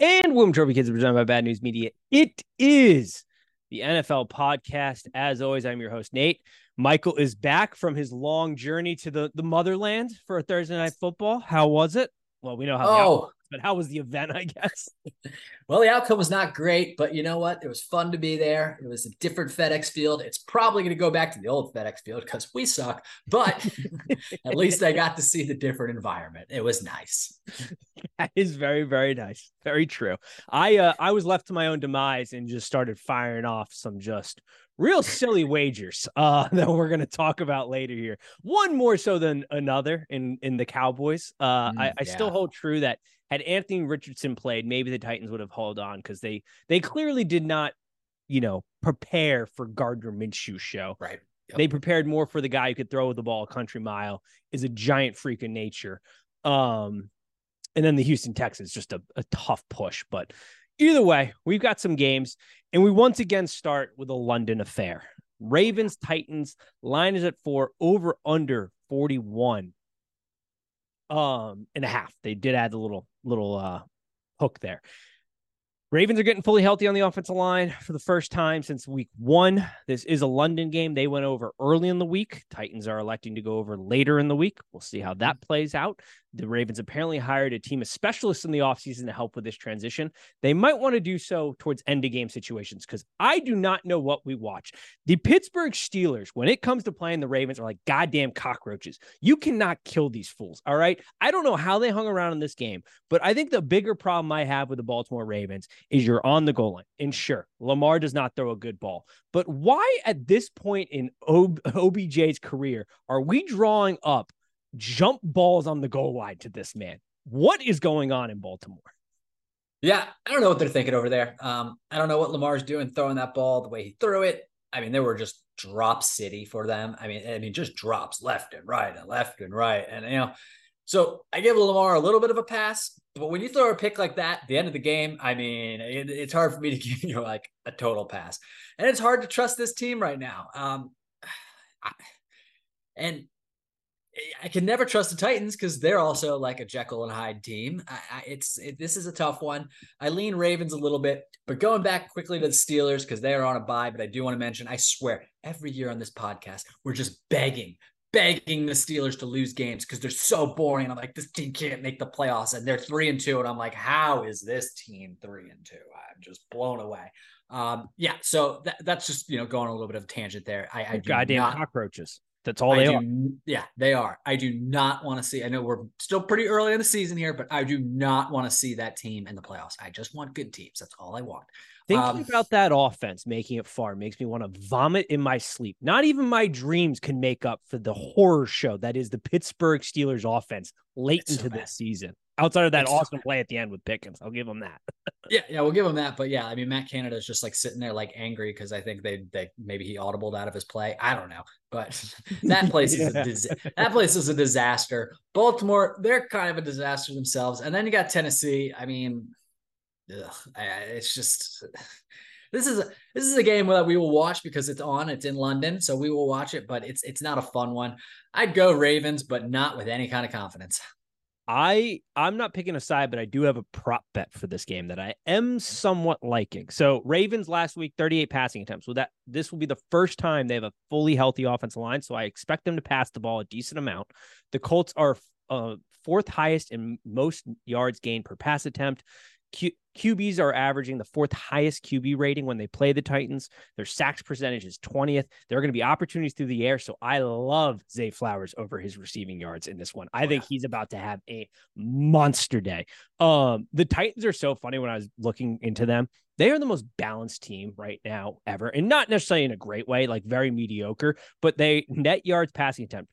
and William Trophy Kids presented by Bad News Media. It is the NFL podcast. As always, I'm your host, Nate. Michael is back from his long journey to the, the motherland for a Thursday night football. How was it? Well, we know how. Oh, but how was the event? I guess. well, the outcome was not great, but you know what? It was fun to be there. It was a different FedEx Field. It's probably going to go back to the old FedEx Field because we suck. But at least I got to see the different environment. It was nice. That is very, very nice. Very true. I uh, I was left to my own demise and just started firing off some just real silly wagers uh, that we're going to talk about later here. One more so than another in in the Cowboys. Uh, mm, I, I yeah. still hold true that had Anthony Richardson played, maybe the Titans would have held on because they they clearly did not, you know, prepare for Gardner Minshew's show. Right. Yep. They prepared more for the guy who could throw the ball a country mile, is a giant freak of nature. Um, and then the Houston Texans, just a, a tough push. But either way, we've got some games, and we once again start with a London affair. Ravens, Titans, line is at four, over under 41 um and a half. They did add the little little uh hook there. Ravens are getting fully healthy on the offensive line for the first time since week one. This is a London game. They went over early in the week. Titans are electing to go over later in the week. We'll see how that plays out. The Ravens apparently hired a team of specialists in the offseason to help with this transition. They might want to do so towards end of game situations because I do not know what we watch. The Pittsburgh Steelers, when it comes to playing the Ravens, are like goddamn cockroaches. You cannot kill these fools. All right. I don't know how they hung around in this game, but I think the bigger problem I have with the Baltimore Ravens is you're on the goal line. And sure, Lamar does not throw a good ball. But why at this point in OBJ's career are we drawing up jump balls on the goal line to this man. What is going on in Baltimore? Yeah, I don't know what they're thinking over there. Um, I don't know what Lamar's doing throwing that ball the way he threw it. I mean, they were just drop city for them. I mean, I mean, just drops left and right and left and right. And you know, so I give Lamar a little bit of a pass, but when you throw a pick like that, the end of the game, I mean, it, it's hard for me to give you like a total pass, and it's hard to trust this team right now. Um, I, and I can never trust the Titans because they're also like a Jekyll and Hyde team. I, I, it's it, this is a tough one. I lean Ravens a little bit, but going back quickly to the Steelers because they are on a bye. But I do want to mention, I swear, every year on this podcast, we're just begging, begging the Steelers to lose games because they're so boring. And I'm like, this team can't make the playoffs, and they're three and two, and I'm like, how is this team three and two? I'm just blown away. Um, yeah, so that, that's just you know going a little bit of tangent there. I, I goddamn not, cockroaches. That's all they do, are. Yeah, they are. I do not want to see. I know we're still pretty early in the season here, but I do not want to see that team in the playoffs. I just want good teams. That's all I want. Thinking um, about that offense making it far makes me want to vomit in my sleep. Not even my dreams can make up for the horror show that is the Pittsburgh Steelers offense late into so this season outside of that it's awesome play at the end with Pickens. I'll give him that. yeah, yeah, we'll give him that. But yeah, I mean, Matt Canada is just like sitting there like angry because I think they they maybe he audibled out of his play. I don't know, but that place is yeah. a, that place is a disaster. Baltimore, they're kind of a disaster themselves, and then you got Tennessee. I mean, ugh, it's just. This is a this is a game that we will watch because it's on. It's in London, so we will watch it. But it's it's not a fun one. I'd go Ravens, but not with any kind of confidence. I I'm not picking a side, but I do have a prop bet for this game that I am somewhat liking. So Ravens last week, 38 passing attempts. Well, that this will be the first time they have a fully healthy offensive line, so I expect them to pass the ball a decent amount. The Colts are uh, fourth highest in most yards gained per pass attempt. Q- QBs are averaging the fourth highest QB rating when they play the Titans. Their sacks percentage is 20th. There are going to be opportunities through the air. So I love Zay Flowers over his receiving yards in this one. I oh, think yeah. he's about to have a monster day. Um, the Titans are so funny when I was looking into them. They are the most balanced team right now ever, and not necessarily in a great way, like very mediocre, but they net yards passing attempt,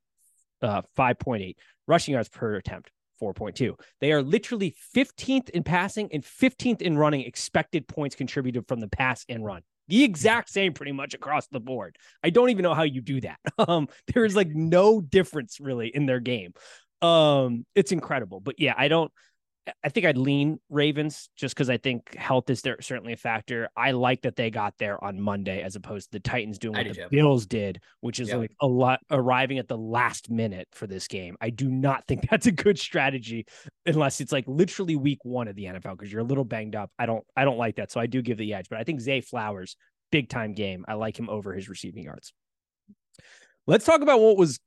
uh, 5.8, rushing yards per attempt, 4.2. They are literally 15th in passing and 15th in running expected points contributed from the pass and run. The exact same pretty much across the board. I don't even know how you do that. Um, there is like no difference really in their game. Um, it's incredible. But yeah, I don't I think I'd lean Ravens just because I think health is there certainly a factor. I like that they got there on Monday as opposed to the Titans doing what the too. Bills did, which is like a lot arriving at the last minute for this game. I do not think that's a good strategy unless it's like literally week one of the NFL because you're a little banged up. I don't I don't like that. So I do give the edge, but I think Zay Flowers, big time game. I like him over his receiving yards. Let's talk about what was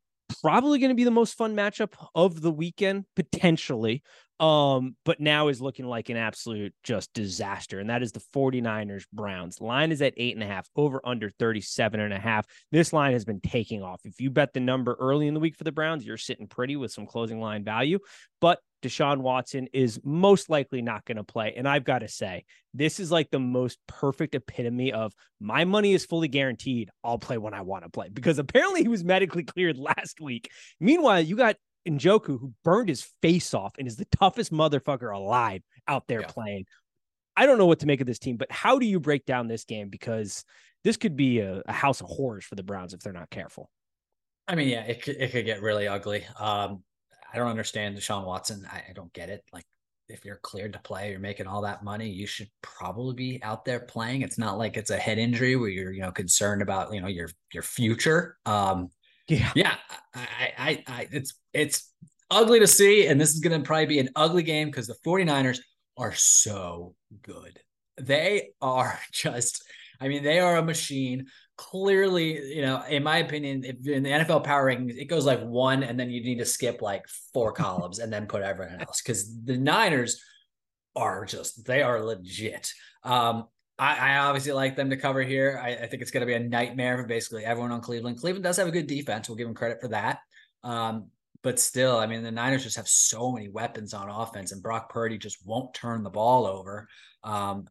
probably going to be the most fun matchup of the weekend, potentially. Um, but now is looking like an absolute just disaster. And that is the 49ers Browns. Line is at eight and a half, over under 37 and a half. This line has been taking off. If you bet the number early in the week for the Browns, you're sitting pretty with some closing line value. But Deshaun Watson is most likely not going to play. And I've got to say, this is like the most perfect epitome of my money is fully guaranteed. I'll play when I want to play because apparently he was medically cleared last week. Meanwhile, you got Njoku, who burned his face off and is the toughest motherfucker alive out there yeah. playing. I don't know what to make of this team, but how do you break down this game? Because this could be a, a house of horrors for the Browns if they're not careful. I mean, yeah, it could, it could get really ugly. Um, I don't understand Deshaun Watson. I, I don't get it. Like, if you're cleared to play, you're making all that money, you should probably be out there playing. It's not like it's a head injury where you're, you know, concerned about, you know, your your future. Um, yeah, yeah. I, I, I, it's it's ugly to see, and this is going to probably be an ugly game because the 49ers are so good. They are just, I mean, they are a machine. Clearly, you know, in my opinion, if in the NFL power rankings, it goes like one, and then you need to skip like four columns and then put everyone else because the Niners are just they are legit. Um, I, I, obviously like them to cover here. I, I think it's going to be a nightmare for basically everyone on Cleveland. Cleveland does have a good defense. We'll give them credit for that. Um, but still, I mean, the Niners just have so many weapons on offense, and Brock Purdy just won't turn the ball over. Um,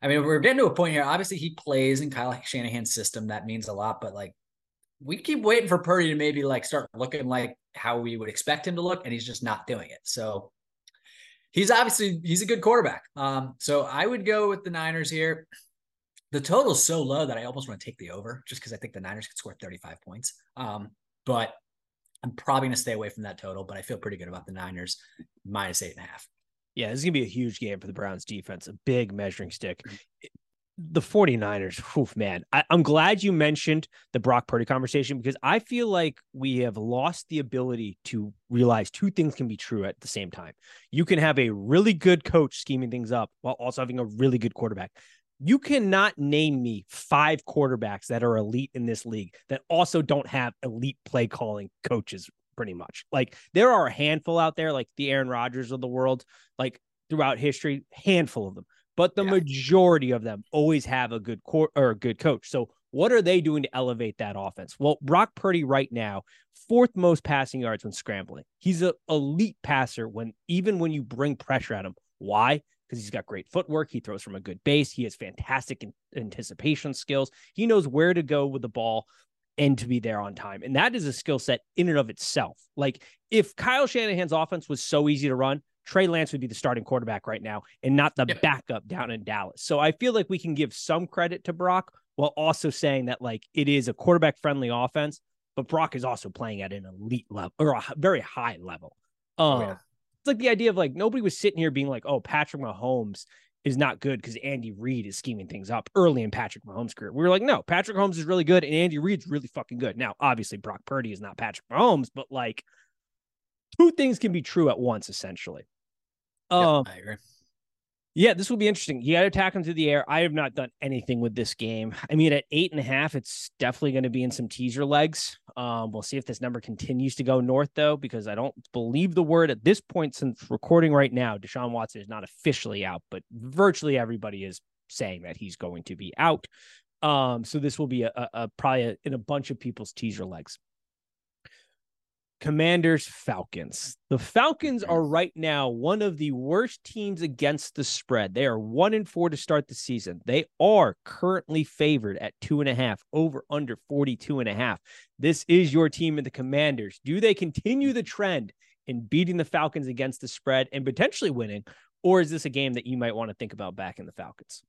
I mean, we're getting to a point here. Obviously, he plays in Kyle Shanahan's system. That means a lot. But like, we keep waiting for Purdy to maybe like start looking like how we would expect him to look, and he's just not doing it. So he's obviously he's a good quarterback. Um, so I would go with the Niners here. The total's so low that I almost want to take the over just because I think the Niners could score 35 points. Um, but I'm probably going to stay away from that total, but I feel pretty good about the Niners minus eight and a half. Yeah, this is going to be a huge game for the Browns defense, a big measuring stick the 49ers, oof, man, I, am glad you mentioned the Brock Purdy conversation because I feel like we have lost the ability to realize two things can be true at the same time. You can have a really good coach scheming things up while also having a really good quarterback. You cannot name me five quarterbacks that are elite in this league that also don't have elite play calling coaches, pretty much. Like there are a handful out there, like the Aaron Rodgers of the world, like throughout history, handful of them but the yeah. majority of them always have a good core or a good coach. So what are they doing to elevate that offense? Well, Brock Purdy right now, fourth most passing yards when scrambling. He's an elite passer when even when you bring pressure at him. Why? Because he's got great footwork. He throws from a good base. He has fantastic anticipation skills. He knows where to go with the ball and to be there on time. And that is a skill set in and of itself. Like if Kyle Shanahan's offense was so easy to run, Trey Lance would be the starting quarterback right now and not the backup down in Dallas. So I feel like we can give some credit to Brock while also saying that like it is a quarterback friendly offense, but Brock is also playing at an elite level or a very high level. Um, oh, yeah. It's like the idea of like nobody was sitting here being like, oh, Patrick Mahomes is not good because Andy Reid is scheming things up early in Patrick Mahomes' career. We were like, no, Patrick Mahomes is really good and Andy Reid's really fucking good. Now, obviously, Brock Purdy is not Patrick Mahomes, but like two things can be true at once, essentially. Um, I agree. Yeah, this will be interesting. You got to attack him through the air. I have not done anything with this game. I mean, at eight and a half, it's definitely going to be in some teaser legs. Um, we'll see if this number continues to go north, though, because I don't believe the word at this point, since recording right now, Deshaun Watson is not officially out, but virtually everybody is saying that he's going to be out. Um, so this will be a, a, a probably a, in a bunch of people's teaser legs. Commanders Falcons. The Falcons are right now one of the worst teams against the spread. They are one and four to start the season. They are currently favored at two and a half, over under 42 and a half. This is your team in the Commanders. Do they continue the trend in beating the Falcons against the spread and potentially winning? Or is this a game that you might want to think about back in the Falcons?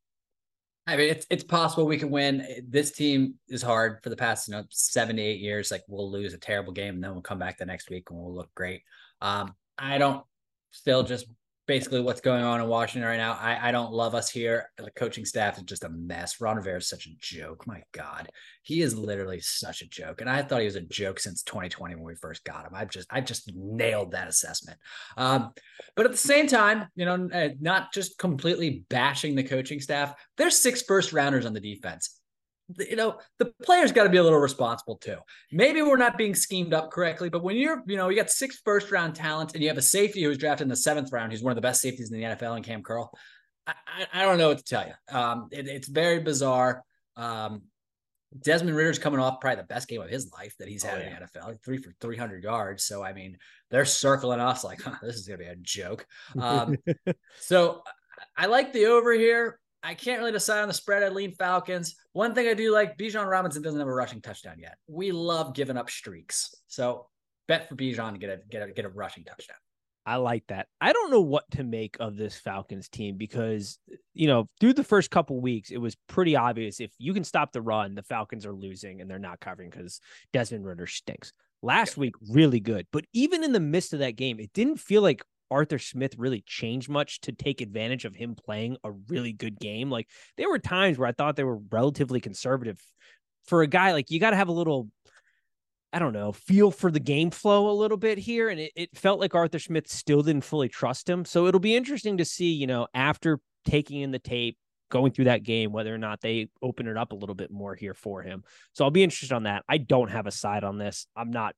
I mean, it's it's possible we can win. This team is hard for the past, you know, seven to eight years. Like we'll lose a terrible game and then we'll come back the next week and we'll look great. Um, I don't still just basically what's going on in Washington right now. I, I don't love us here. The coaching staff is just a mess. Ron Rivera is such a joke. My God, he is literally such a joke. And I thought he was a joke since 2020 when we first got him. I've just I just nailed that assessment. Um, but at the same time, you know, uh, not just completely bashing the coaching staff. There's six first rounders on the defense you know the players got to be a little responsible too maybe we're not being schemed up correctly but when you're you know you got six first round talents and you have a safety who's drafted in the seventh round who's one of the best safeties in the nfl and cam curl i, I, don't know what to tell you um, it, it's very bizarre um, Desmond Ridder's coming off probably the best game of his life that he's oh, had oh, yeah. in the NFL, three for 300 yards. So, I mean, they're circling us like, huh, this is going to be a joke. Um, so, I like the over here. I can't really decide on the spread. I lean Falcons. One thing I do like, Bijan Robinson doesn't have a rushing touchdown yet. We love giving up streaks, so bet for Bijan to get a get a get a rushing touchdown. I like that. I don't know what to make of this Falcons team because you know through the first couple weeks it was pretty obvious if you can stop the run, the Falcons are losing and they're not covering because Desmond Ridder stinks. Last week really good, but even in the midst of that game, it didn't feel like Arthur Smith really changed much to take advantage of him playing a really good game. Like there were times where I thought they were relatively conservative for a guy like you got to have a little I don't know, feel for the game flow a little bit here. And it, it felt like Arthur Smith still didn't fully trust him. So it'll be interesting to see, you know, after taking in the tape, going through that game, whether or not they open it up a little bit more here for him. So I'll be interested on that. I don't have a side on this. I'm not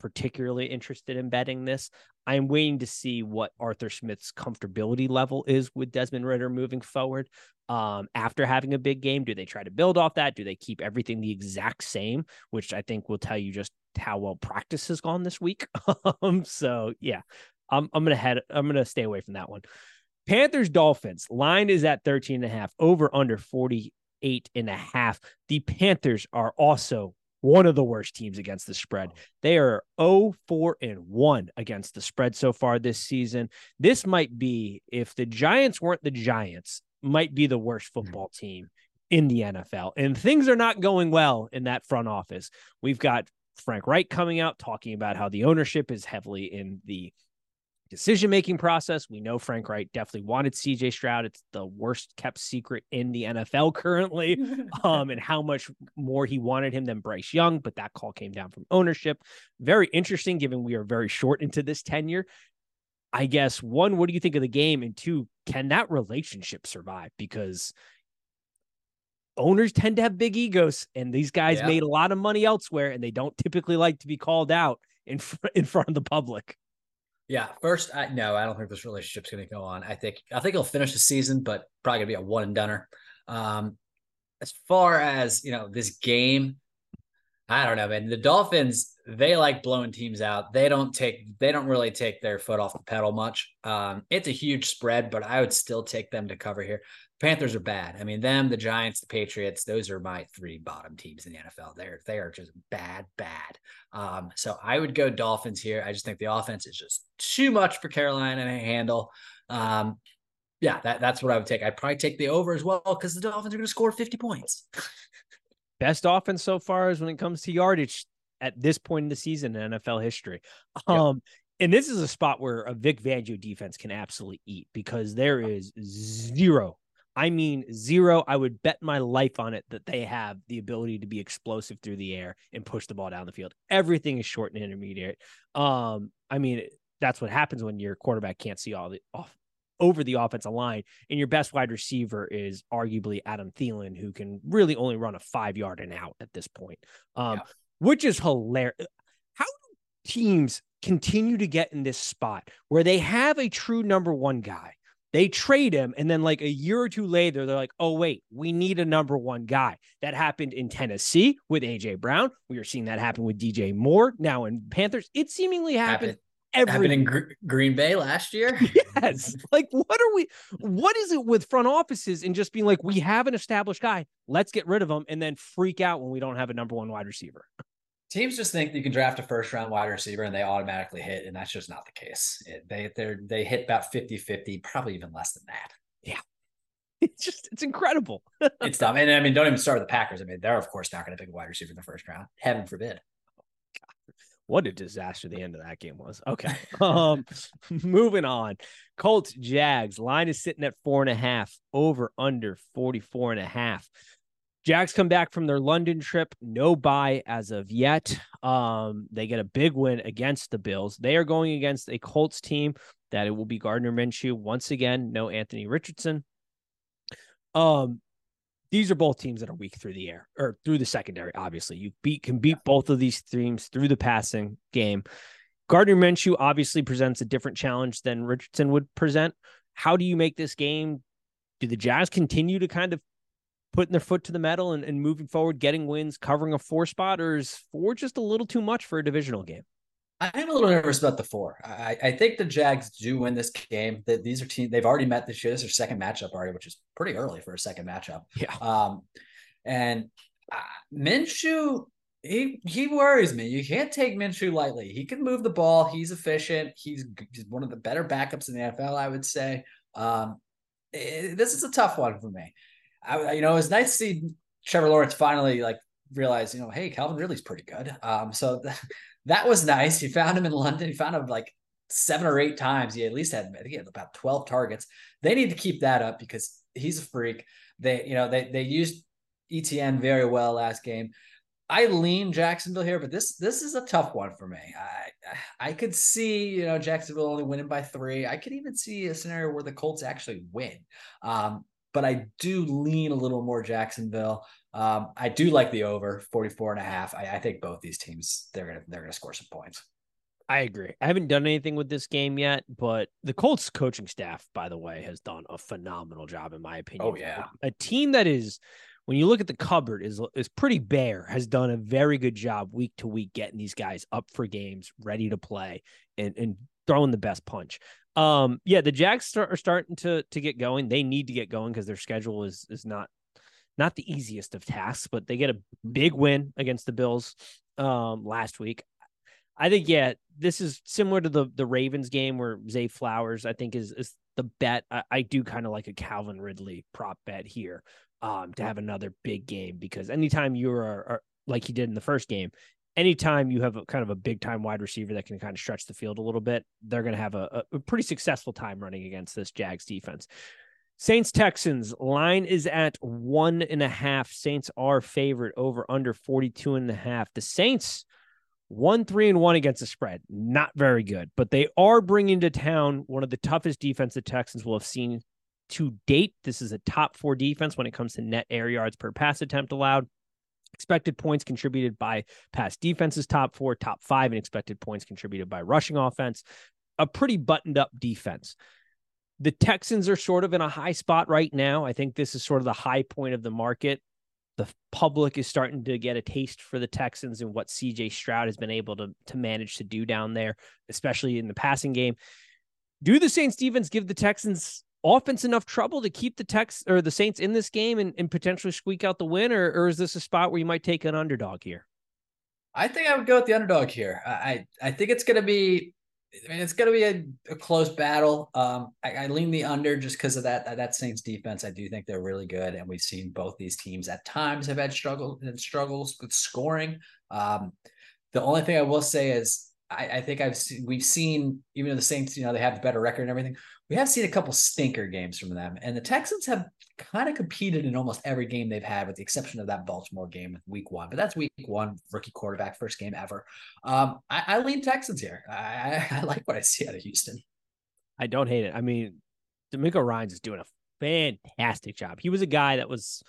particularly interested in betting this. I'm waiting to see what Arthur Smith's comfortability level is with Desmond Ridder moving forward. Um, after having a big game, do they try to build off that? Do they keep everything the exact same? Which I think will tell you just how well practice has gone this week. um, so yeah, I'm I'm gonna head I'm gonna stay away from that one. Panthers Dolphins line is at 13 and a half over under 48 and a half. The Panthers are also one of the worst teams against the spread. They are 0 4 and 1 against the spread so far this season. This might be, if the Giants weren't the Giants, might be the worst hmm. football team in the NFL. And things are not going well in that front office. We've got Frank Reich coming out talking about how the ownership is heavily in the decision making process. We know Frank Reich definitely wanted CJ Stroud. It's the worst kept secret in the NFL currently, um, and how much more he wanted him than Bryce Young, but that call came down from ownership. Very interesting, given we are very short into this tenure. I guess one, what do you think of the game? And two, can that relationship survive? Because owners tend to have big egos, and these guys yeah. made a lot of money elsewhere, and they don't typically like to be called out in fr- in front of the public. Yeah, first, I, no, I don't think this relationship's going to go on. I think I think he'll finish the season, but probably going to be a one and doneer. Um, as far as you know, this game, I don't know, man. The Dolphins, they like blowing teams out. They don't take, they don't really take their foot off the pedal much. Um, it's a huge spread, but I would still take them to cover here. Panthers are bad. I mean, them, the Giants, the Patriots, those are my three bottom teams in the NFL. They're they are just bad, bad. Um, so I would go Dolphins here. I just think the offense is just too much for Carolina to handle. Um, yeah, that, that's what I would take. I'd probably take the over as well because the Dolphins are going to score 50 points. Best offense so far is when it comes to yardage at this point in the season in NFL history. Um, and this is a spot where a Vic Fangio defense can absolutely eat because there is zero I mean, zero. I would bet my life on it that they have the ability to be explosive through the air and push the ball down the field. Everything is short and intermediate. Um, I mean, that's what happens when your quarterback can't see all the off over the offensive line, and your best wide receiver is arguably Adam Thielen, who can really only run a five yard and out at this point. Um, yeah. which is hilarious. How do teams continue to get in this spot where they have a true number one guy? They trade him, and then like a year or two later, they're like, "Oh wait, we need a number one guy." That happened in Tennessee with AJ Brown. We are seeing that happen with DJ Moore now in Panthers. It seemingly happened. Every happened in Gr- Green Bay last year. yes. Like, what are we? What is it with front offices and just being like, we have an established guy, let's get rid of him, and then freak out when we don't have a number one wide receiver? Teams just think you can draft a first round wide receiver and they automatically hit and that's just not the case it, they they they hit about 50 50 probably even less than that yeah it's just it's incredible it's dumb and i mean don't even start with the packers i mean they're of course not going to pick a wide receiver in the first round heaven forbid What a disaster the end of that game was. Okay. um, moving on. Colts, Jags. Line is sitting at four and a half, over under 44 and a half. Jags come back from their London trip, no bye as of yet. Um, they get a big win against the Bills. They are going against a Colts team that it will be Gardner Minshew once again, no Anthony Richardson. Um, these are both teams that are weak through the air or through the secondary. Obviously, you beat can beat both of these teams through the passing game. Gardner Minshew obviously presents a different challenge than Richardson would present. How do you make this game? Do the Jags continue to kind of putting their foot to the metal and, and moving forward, getting wins, covering a four spot, or is four just a little too much for a divisional game? I'm a little nervous about the four. I, I think the Jags do win this game. That these are teams they've already met this year. This is their second matchup already, which is pretty early for a second matchup. Yeah. Um, and uh, Minshew, he he worries me. You can't take Minshew lightly. He can move the ball. He's efficient. He's, he's one of the better backups in the NFL, I would say. Um, it, eh, this is a tough one for me. I, you know, it was nice to see Trevor Lawrence finally like realize, you know, hey, Calvin Ridley's pretty good. Um, so th- that was nice. He found him in London. He found him like seven or eight times. He at least had, I think he had about 12 targets. They need to keep that up because he's a freak. They, you know, they they used ETN very well last game. I lean Jacksonville here, but this this is a tough one for me. I I could see you know Jacksonville only winning by three. I could even see a scenario where the Colts actually win. Um, but I do lean a little more Jacksonville. Um, I do like the over 44 and a half. I, I think both these teams they're gonna they're gonna score some points. I agree. I haven't done anything with this game yet, but the Colts coaching staff, by the way, has done a phenomenal job, in my opinion. Oh yeah, a team that is, when you look at the cupboard, is is pretty bare. Has done a very good job week to week getting these guys up for games, ready to play, and and throwing the best punch. Um, yeah, the Jags start, are starting to to get going. They need to get going because their schedule is is not not the easiest of tasks, but they get a big win against the Bills um, last week. I think yeah, this is similar to the the Ravens game where Zay Flowers I think is is the bet. I, I do kind of like a Calvin Ridley prop bet here um, to have another big game because anytime you're like he did in the first game, anytime you have a kind of a big time wide receiver that can kind of stretch the field a little bit, they're going to have a, a pretty successful time running against this Jags defense. Saints Texans line is at one and a half. Saints are favorite over under 42 and a half. The Saints one, three, and one against the spread. Not very good, but they are bringing to town one of the toughest defense the Texans will have seen to date. This is a top four defense when it comes to net air yards per pass attempt allowed. Expected points contributed by pass defenses, top four, top five, and expected points contributed by rushing offense. A pretty buttoned up defense. The Texans are sort of in a high spot right now. I think this is sort of the high point of the market. The public is starting to get a taste for the Texans and what CJ Stroud has been able to, to manage to do down there, especially in the passing game. Do the Saints defense give the Texans offense enough trouble to keep the Tex or the Saints in this game and, and potentially squeak out the win, or, or is this a spot where you might take an underdog here? I think I would go with the underdog here. I I think it's going to be. I mean, it's going to be a, a, close battle. Um, I, I, lean the under just because of that that Saints defense. I do think they're really good, and we've seen both these teams at times have had struggles and struggles with scoring. Um, the only thing I will say is I, I think I've seen, we've seen even though the Saints, you know, they have a better record and everything we have seen a couple stinker games from them, and the Texans have kind of competed in almost every game they've had, with the exception of that Baltimore game week one. But that's week one, rookie quarterback, first game ever. Um, I, I lean Texans here. I, I, like what I see out of Houston. I don't hate it. I mean, DeMeco Ryans is doing a fantastic job. He was a guy that was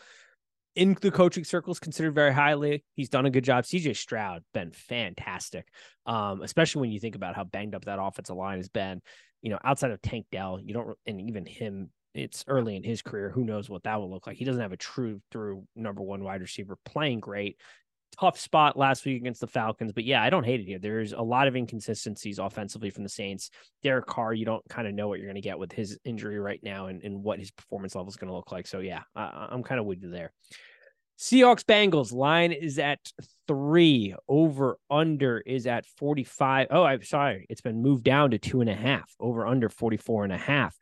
in the coaching circles considered very highly. He's done a good job. CJ Stroud been fantastic, um, especially when you think about how banged up that offensive line has been you know, outside of Tank Dell, you don't, and even him, it's early in his career. Who knows what that will look like? He doesn't have a true through number one wide receiver playing great. Tough spot last week against the Falcons, but yeah, I don't hate it here. There's a lot of inconsistencies offensively from the Saints. Derek Carr, you don't kind of know what you're going to get with his injury right now and, and what his performance level is going to look like. So yeah, I, I'm kind of with you there. Seahawks Bengals line is at three. Over under is at 45. Oh, I'm sorry. It's been moved down to two and a half. Over under 44 and a half.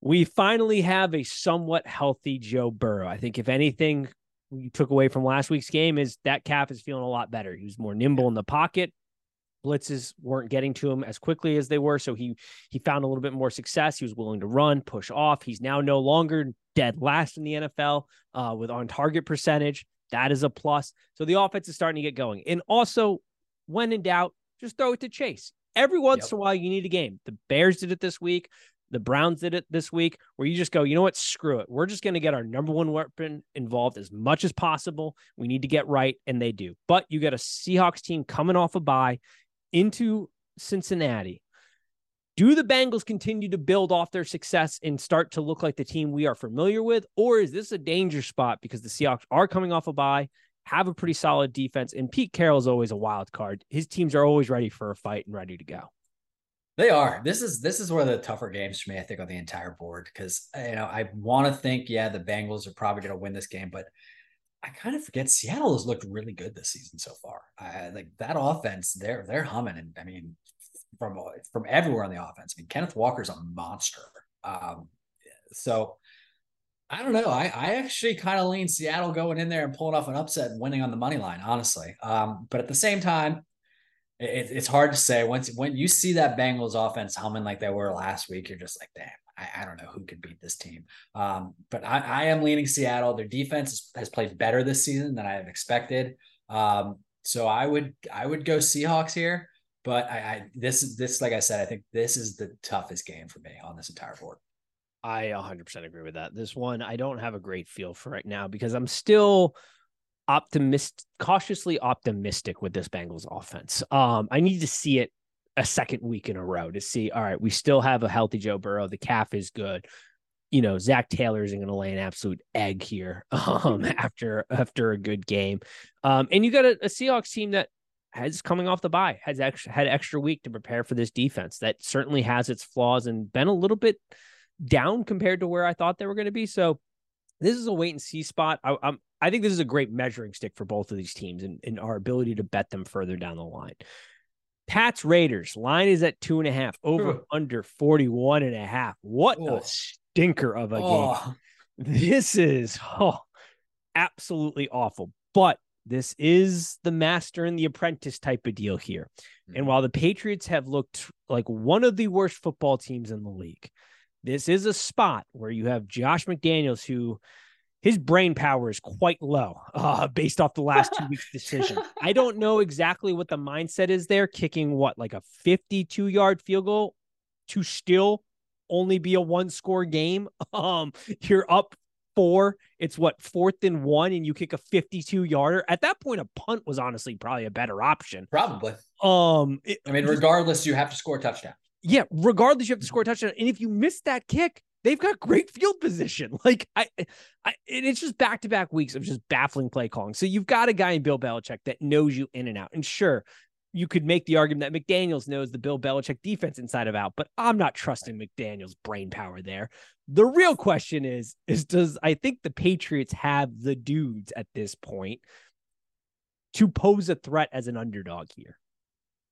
We finally have a somewhat healthy Joe Burrow. I think if anything we took away from last week's game is that calf is feeling a lot better. He was more nimble in the pocket. Blitzes weren't getting to him as quickly as they were. So he he found a little bit more success. He was willing to run, push off. He's now no longer dead last in the NFL uh, with on target percentage. That is a plus. So the offense is starting to get going. And also, when in doubt, just throw it to Chase. Every once yep. in a while, you need a game. The Bears did it this week. The Browns did it this week, where you just go, you know what? Screw it. We're just going to get our number one weapon involved as much as possible. We need to get right, and they do. But you got a Seahawks team coming off a bye into Cincinnati. Do the Bengals continue to build off their success and start to look like the team we are familiar with? Or is this a danger spot because the Seahawks are coming off a bye, have a pretty solid defense, and Pete Carroll is always a wild card? His teams are always ready for a fight and ready to go. They are. This is this is one of the tougher games for me, I think, on the entire board because you know I want to think, yeah, the Bengals are probably going to win this game, but I kind of forget Seattle has looked really good this season so far. I, like that offense, they're they're humming, and I mean, from from everywhere on the offense. I mean, Kenneth Walker's a monster. Um, so I don't know. I, I actually kind of lean Seattle going in there and pulling off an upset and winning on the money line, honestly. Um, but at the same time, it, it's hard to say. Once when you see that Bengals offense humming like they were last week, you're just like, damn, I, I don't know who could beat this team. Um, but I, I, am leaning Seattle. Their defense has played better this season than I have expected. Um, so I would I would go Seahawks here. But I, I this this like I said, I think this is the toughest game for me on this entire board. I 100% agree with that. This one I don't have a great feel for right now because I'm still optimist cautiously optimistic with this Bengals offense. Um I need to see it a second week in a row to see, all right, we still have a healthy Joe Burrow. The calf is good. You know, Zac Taylor isn't going to lay an absolute egg here um, after after a good game. Um, and you got a, a Seahawks team that has coming off the bye, has extra, had extra week to prepare for this defense that certainly has its flaws and been a little bit down compared to where I thought they were going to be. So this is a wait and see spot. I, am I think this is a great measuring stick for both of these teams and, and our ability to bet them further down the line. Pats Raiders line is at two and a half, over under 41 and a half. What a stinker of a oh. game. This is oh, absolutely awful. But this is the master and the apprentice type of deal here. And while the Patriots have looked like one of the worst football teams in the league, this is a spot where you have Josh McDaniels, who his brain power is quite low uh, based off the last two weeks decision. I don't know exactly what the mindset is there, kicking what like a 52 yard field goal to still only be a one score game. Um, you're up four. It's what fourth and one, and you kick a 52 yarder. At that point, a punt was honestly probably a better option. Probably. Um, it, I mean, regardless, you have to score a touchdown. Yeah, regardless, you have to score a touchdown. And if you miss that kick, they've got great field position. Like I, I it's just back to back weeks of just baffling play calling. So you've got a guy in Bill Belichick that knows you in and out. And sure, you could make the argument that McDaniels knows the Bill Belichick defense inside of out, but I'm not trusting McDaniels' brain power there. The real question is, is does I think the Patriots have the dudes at this point to pose a threat as an underdog here?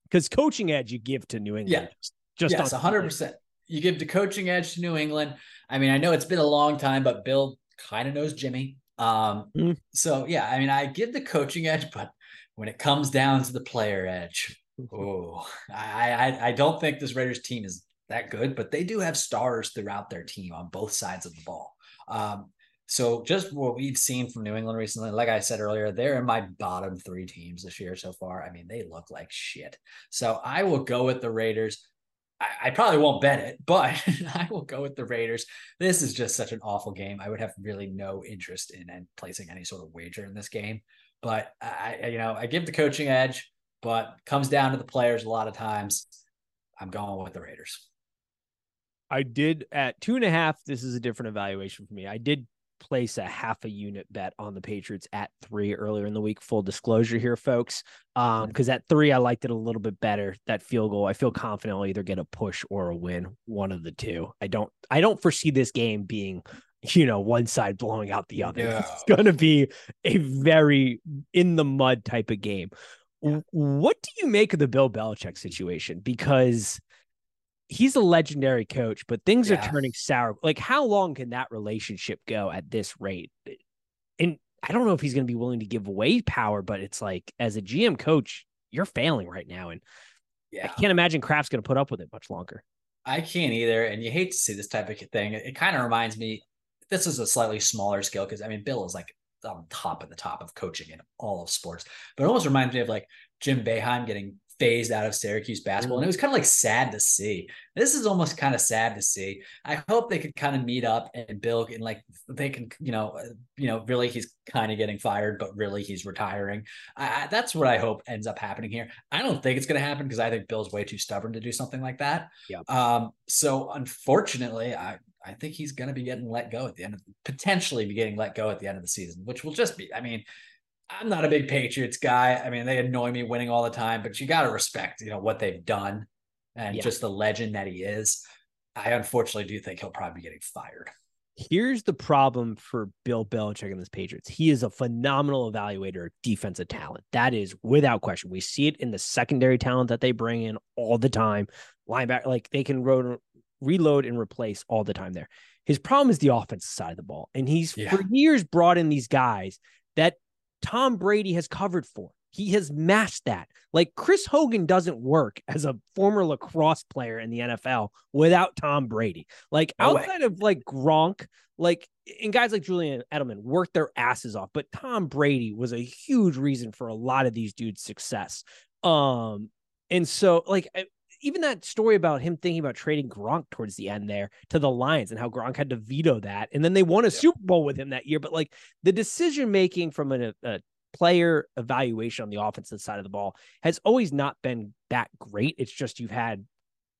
Because coaching edge you give to New England. Yeah. Just yes, 100% you give the coaching edge to New England. I mean, I know it's been a long time, but Bill kind of knows Jimmy. Um, mm. so yeah, I mean, I give the coaching edge, but when it comes down to the player edge, oh, I, I I don't think this Raiders team is that good, but they do have stars throughout their team on both sides of the ball. Um, so just what we've seen from New England recently, like I said earlier, they're in my bottom three teams this year so far. I mean, they look like shit. So I will go with the Raiders. I, I probably won't bet it, but I will go with the Raiders. This is just such an awful game. I would have really no interest in, in placing any sort of wager in this game. But I, you know, I give the coaching edge, but comes down to the players a lot of times. I'm going with the Raiders. I did at two and a half. This is a different evaluation for me. I did place a half a unit bet on the Patriots at three earlier in the week. Full disclosure here, folks. Um, because at three, I liked it a little bit better. That field goal, I feel confident I'll either get a push or a win, one of the two. I don't I don't foresee this game being you know, one side blowing out the other. It's going to be a very in the mud type of game. Yeah. What do you make of the Bill Belichick situation? Because he's a legendary coach, but things yeah. are turning sour. Like, how long can that relationship go at this rate? Eh, and I don't know if he's going to be willing to give away power, but it's like as a GM coach, you're failing right now. And Yeah. I can't imagine Kraft's going to put up with it much longer. I can't either. And you hate to see this type of thing. It, it kind of reminds me, this is a slightly smaller scale because I mean, Bill is like on top of the top of coaching in all of sports, but it almost reminds me of like Jim Boeheim getting phased out of Syracuse basketball. And it was kind of like sad to see. This is almost kind of sad to see. I hope they could kind of meet up and build and like they can, you know, you know, really he's kind of getting fired, but really he's retiring. I, that's what I hope ends up happening here. I don't think it's going to happen because I think Bill's way too stubborn to do something like that. Yeah. Um, so unfortunately, I I think he's going to be getting let go at the end of potentially be getting let go at the end of the season, which will just be, I mean, I'm not a big Patriots guy. I mean, they annoy me winning all the time, but you got to respect, you know, what they've done and yeah. just the legend that he is. I unfortunately do think he'll probably be getting fired. Here's the problem for Bill Belichick and this Patriots. He is a phenomenal evaluator of defensive talent. That is without question. We see it in the secondary talent that they bring in all the time. Linebacker, like they can reload and replace all the time there. His problem is the offensive side of the ball. And he's yeah. for years brought in these guys that Tom Brady has covered for. He has masked that. Like Chris Hogan doesn't work as a former lacrosse player in the NFL without Tom Brady. Like no outside way. of like Gronk, like and guys like Julian Edelman worked their asses off, but Tom Brady was a huge reason for a lot of these dudes' success. Um, and so like even that story about him thinking about trading Gronk towards the end there to the Lions and how Gronk had to veto that. And then they won a yeah. Super Bowl with him that year. But like the decision making from a, a player evaluation on the offensive side of the ball has always not been that great. It's just you've had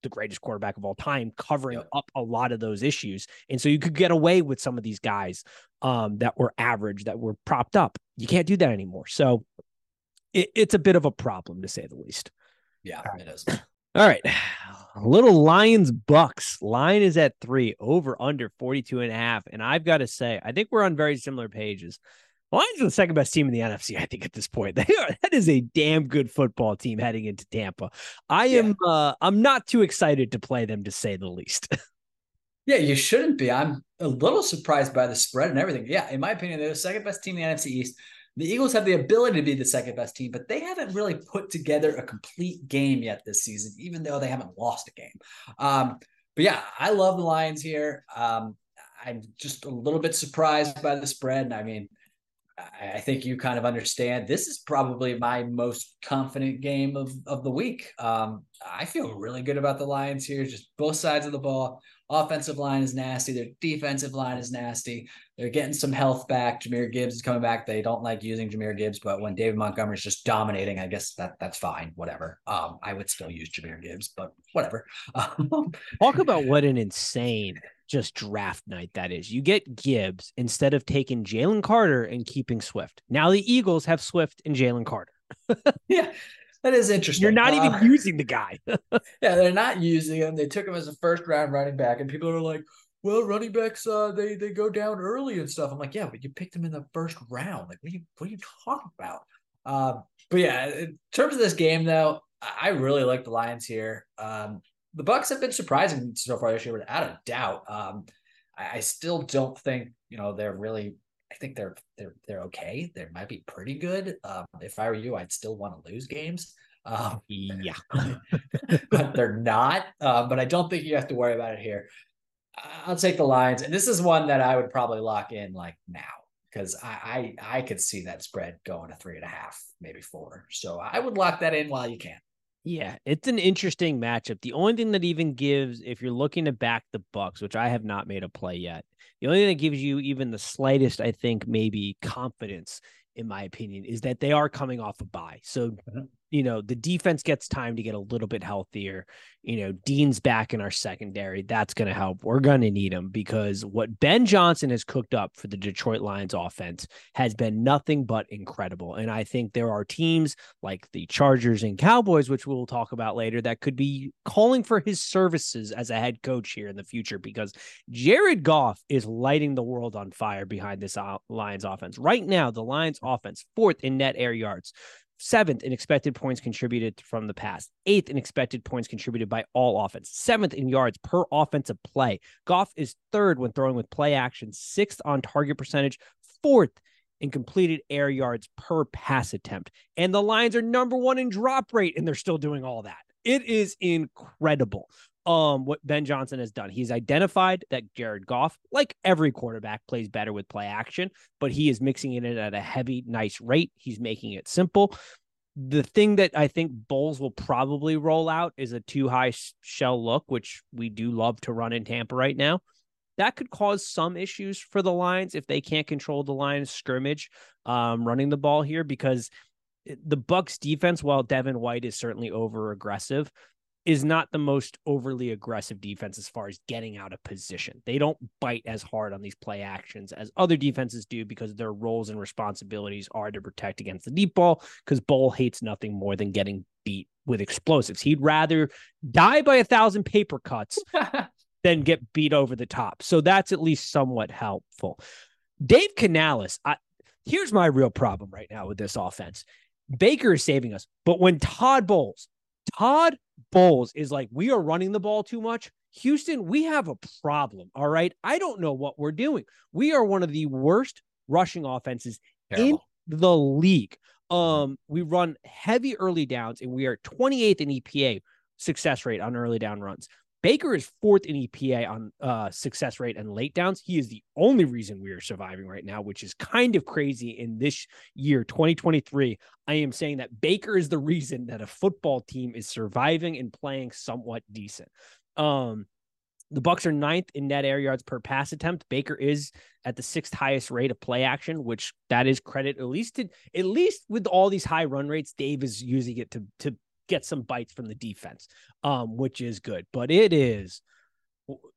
the greatest quarterback of all time covering yep. up a lot of those issues. And so you could get away with some of these guys um, that were average, that were propped up. You can't do that anymore. So it, it's a bit of a problem to say the least. Yeah, it is. All right. Little Lions Bucks. Line is at three, over under 42 and a half. And I've got to say, I think we're on very similar pages. Lions are the second best team in the NFC, I think, at this point. They are that is a damn good football team heading into Tampa. I am uh I'm not too excited to play them to say the least. yeah, you shouldn't be. I'm a little surprised by the spread and everything. Yeah, in my opinion, they're the second best team in the NFC East. The Eagles have the ability to be the second best team, but they haven't really put together a complete game yet this season, even though they haven't lost a game. Um, but yeah, I love the Lions here. Um, I'm just a little bit surprised by the spread. And I mean, I think you kind of understand. This is probably my most confident game of, of the week. Um, I feel really good about the Lions here, just both sides of the ball. Offensive line is nasty. Their defensive line is nasty. They're getting some health back. Jahmyr Gibbs is coming back. They don't like using Jahmyr Gibbs, but when David Montgomery is just dominating, I guess that that's fine. Whatever. Um, I would still use Jahmyr Gibbs, but whatever. Talk about what an insane just draft night that is. You get Gibbs instead of taking Jalen Carter and keeping Swift. Now the Eagles have Swift and Jalen Carter. yeah. That is interesting. You're not even uh, using the guy. yeah, they're not using him. They took him as a first round running back, and people are like, "Well, running backs, uh, they they go down early and stuff." I'm like, "Yeah, but you picked him in the first round. Like, what are you what are you talking about?" Um, but yeah, in terms of this game, though, I really like the Lions here. Um, the Bucks have been surprising so far this year, without a doubt. Um, I, I still don't think you know they're really I think they're they're they're okay. They might be pretty good. Um, if I were you, I'd still want to lose games. Um, yeah, but they're not. Uh, but I don't think you have to worry about it here. I'll take the Lions, and this is one that I would probably lock in like now because I, I I could see that spread going to three and a half, maybe four. So I would lock that in while you can. Yeah, it's an interesting matchup. The only thing that even gives, if you're looking to back the Bucks, which I have not made a play yet, the only thing that gives you even the slightest, I think, maybe confidence, in my opinion, is that they are coming off a bye. So mm-hmm you know, the defense gets time to get a little bit healthier. You know, Dean's back in our secondary. That's going to help. We're going to need him because what Ben Johnson has cooked up for the Detroit Lions offense has been nothing but incredible. And I think there are teams like the Chargers and Cowboys, which we'll talk about later, that could be calling for his services as a head coach here in the future because Jared Goff is lighting the world on fire behind this Lions offense. Right now, the Lions offense, fourth in net air yards, seventh in expected points contributed from the past, eighth in expected points contributed by all offense, seventh in yards per offensive play. Goff is third when throwing with play action, sixth on target percentage, fourth in completed air yards per pass attempt. And the Lions are number one in drop rate, and they're still doing all that. It is incredible um what Ben Johnson has done. He's identified that Jared Goff, like every quarterback, plays better with play action, but he is mixing it in at a heavy, nice rate. He's making it simple. The thing that I think Bowles will probably roll out is a two high shell look, which we do love to run in Tampa right now. That could cause some issues for the Lions if they can't control the Lions scrimmage um, running the ball here because the Bucks defense, while Devin White is certainly over aggressive, is not the most overly aggressive defense as far as getting out of position. They don't bite as hard on these play actions as other defenses do because their roles and responsibilities are to protect against the deep ball because Bowles hates nothing more than getting beat with explosives. He'd rather die by a thousand paper cuts than get beat over the top. So that's at least somewhat helpful. Dave Canales, I, here's my real problem right now with this offense. Baker is saving us, but when Todd Bowles, Todd Bowles is like, we are running the ball too much. Houston, we have a problem. All right. I don't know what we're doing. We are one of the worst rushing offenses Terrible. in the league. Um, we run heavy early downs and we are 28th in EPA success rate on early down runs. Baker is fourth in EPA on uh, success rate and late downs. He is the only reason we are surviving right now, which is kind of crazy in this year, 2023. I am saying that Baker is the reason that a football team is surviving and playing somewhat decent. Um, the Bucs are ninth in net air yards per pass attempt. Baker is at the sixth highest rate of play action, which that is credit at least to, at least with all these high run rates. Dave is using it to to get some bites from the defense, um, which is good. But it is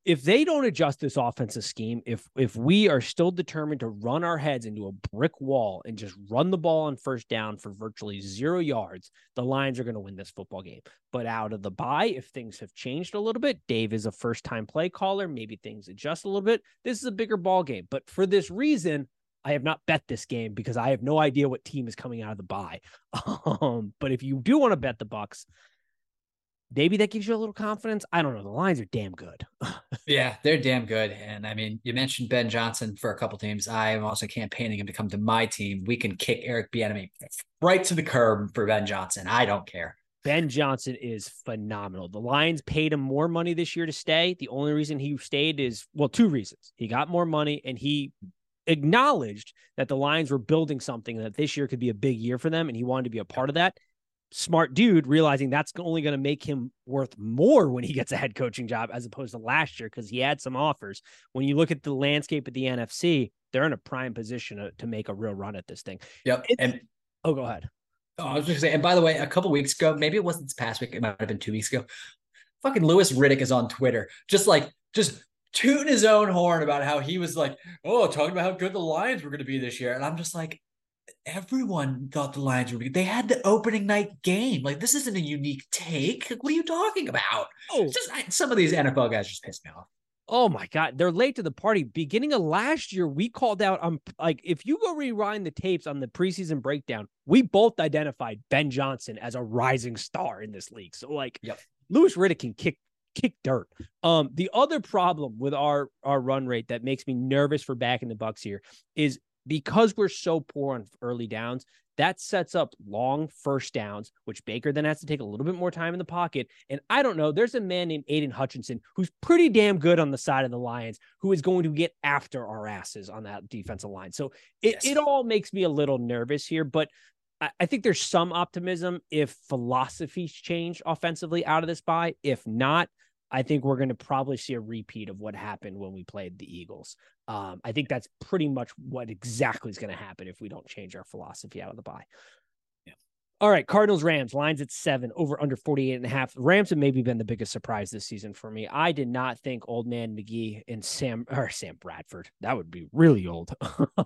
if they don't adjust this offensive scheme, if if we are still determined to run our heads into a brick wall and just run the ball on first down for virtually zero yards, the Lions are going to win this football game. But out of the bye, if things have changed a little bit, Dave is a first time play caller. Maybe things adjust a little bit. This is a bigger ball game. But for this reason, I have not bet this game because I have no idea what team is coming out of the bye. Um, but if you do want to bet the Bucs, maybe that gives you a little confidence. I don't know. The lines are damn good. yeah, they're damn good. And I mean, you mentioned Ben Johnson for a couple teams. I am also campaigning him to come to my team. We can kick Eric Bieniemy right to the curb for Ben Johnson. I don't care. Ben Johnson is phenomenal. The Lions paid him more money this year to stay. The only reason he stayed is well, two reasons. He got more money and he acknowledged that the Lions were building something that this year could be a big year for them, and he wanted to be a part of that. Smart dude, realizing that's only going to make him worth more when he gets a head coaching job as opposed to last year because he had some offers. When you look at the landscape of the NFC, they're in a prime position to, to make a real run at this thing. Yep. It's, and oh, go ahead. Oh, I was just saying. And by the way, a couple weeks ago, maybe it wasn't this past week, it might have been two weeks ago. Fucking Louis Riddick is on Twitter, just like just tooting his own horn about how he was like, oh, talking about how good the Lions were going to be this year. And I'm just like, everyone thought the Lions would be. They had the opening night game. Like, this isn't a unique take. Like, what are you talking about? Oh, just I, some of these NFL guys just piss me off. Oh my God, they're late to the party. Beginning of last year, we called out on um, like if you go rewind the tapes on the preseason breakdown, we both identified Ben Johnson as a rising star in this league. So like, yep. Louis Riddick can kick kick dirt. Um, the other problem with our our run rate that makes me nervous for back in the Bucs here is because we're so poor on early downs. That sets up long first downs, which Baker then has to take a little bit more time in the pocket. And I don't know, there's a man named Aidan Hutchinson who's pretty damn good on the side of the Lions who is going to get after our asses on that defensive line. So it, yes. it all makes me a little nervous here. But I think there's some optimism if philosophies change offensively out of this bye. If not, I think we're going to probably see a repeat of what happened when we played the Eagles. Um, I think that's pretty much what exactly is going to happen if we don't change our philosophy out of the bye. All right, Cardinals Rams lines at seven over under 48 and a half. Rams have maybe been the biggest surprise this season for me. I did not think old man McGee and Sam or Sam Bradford, that would be really old.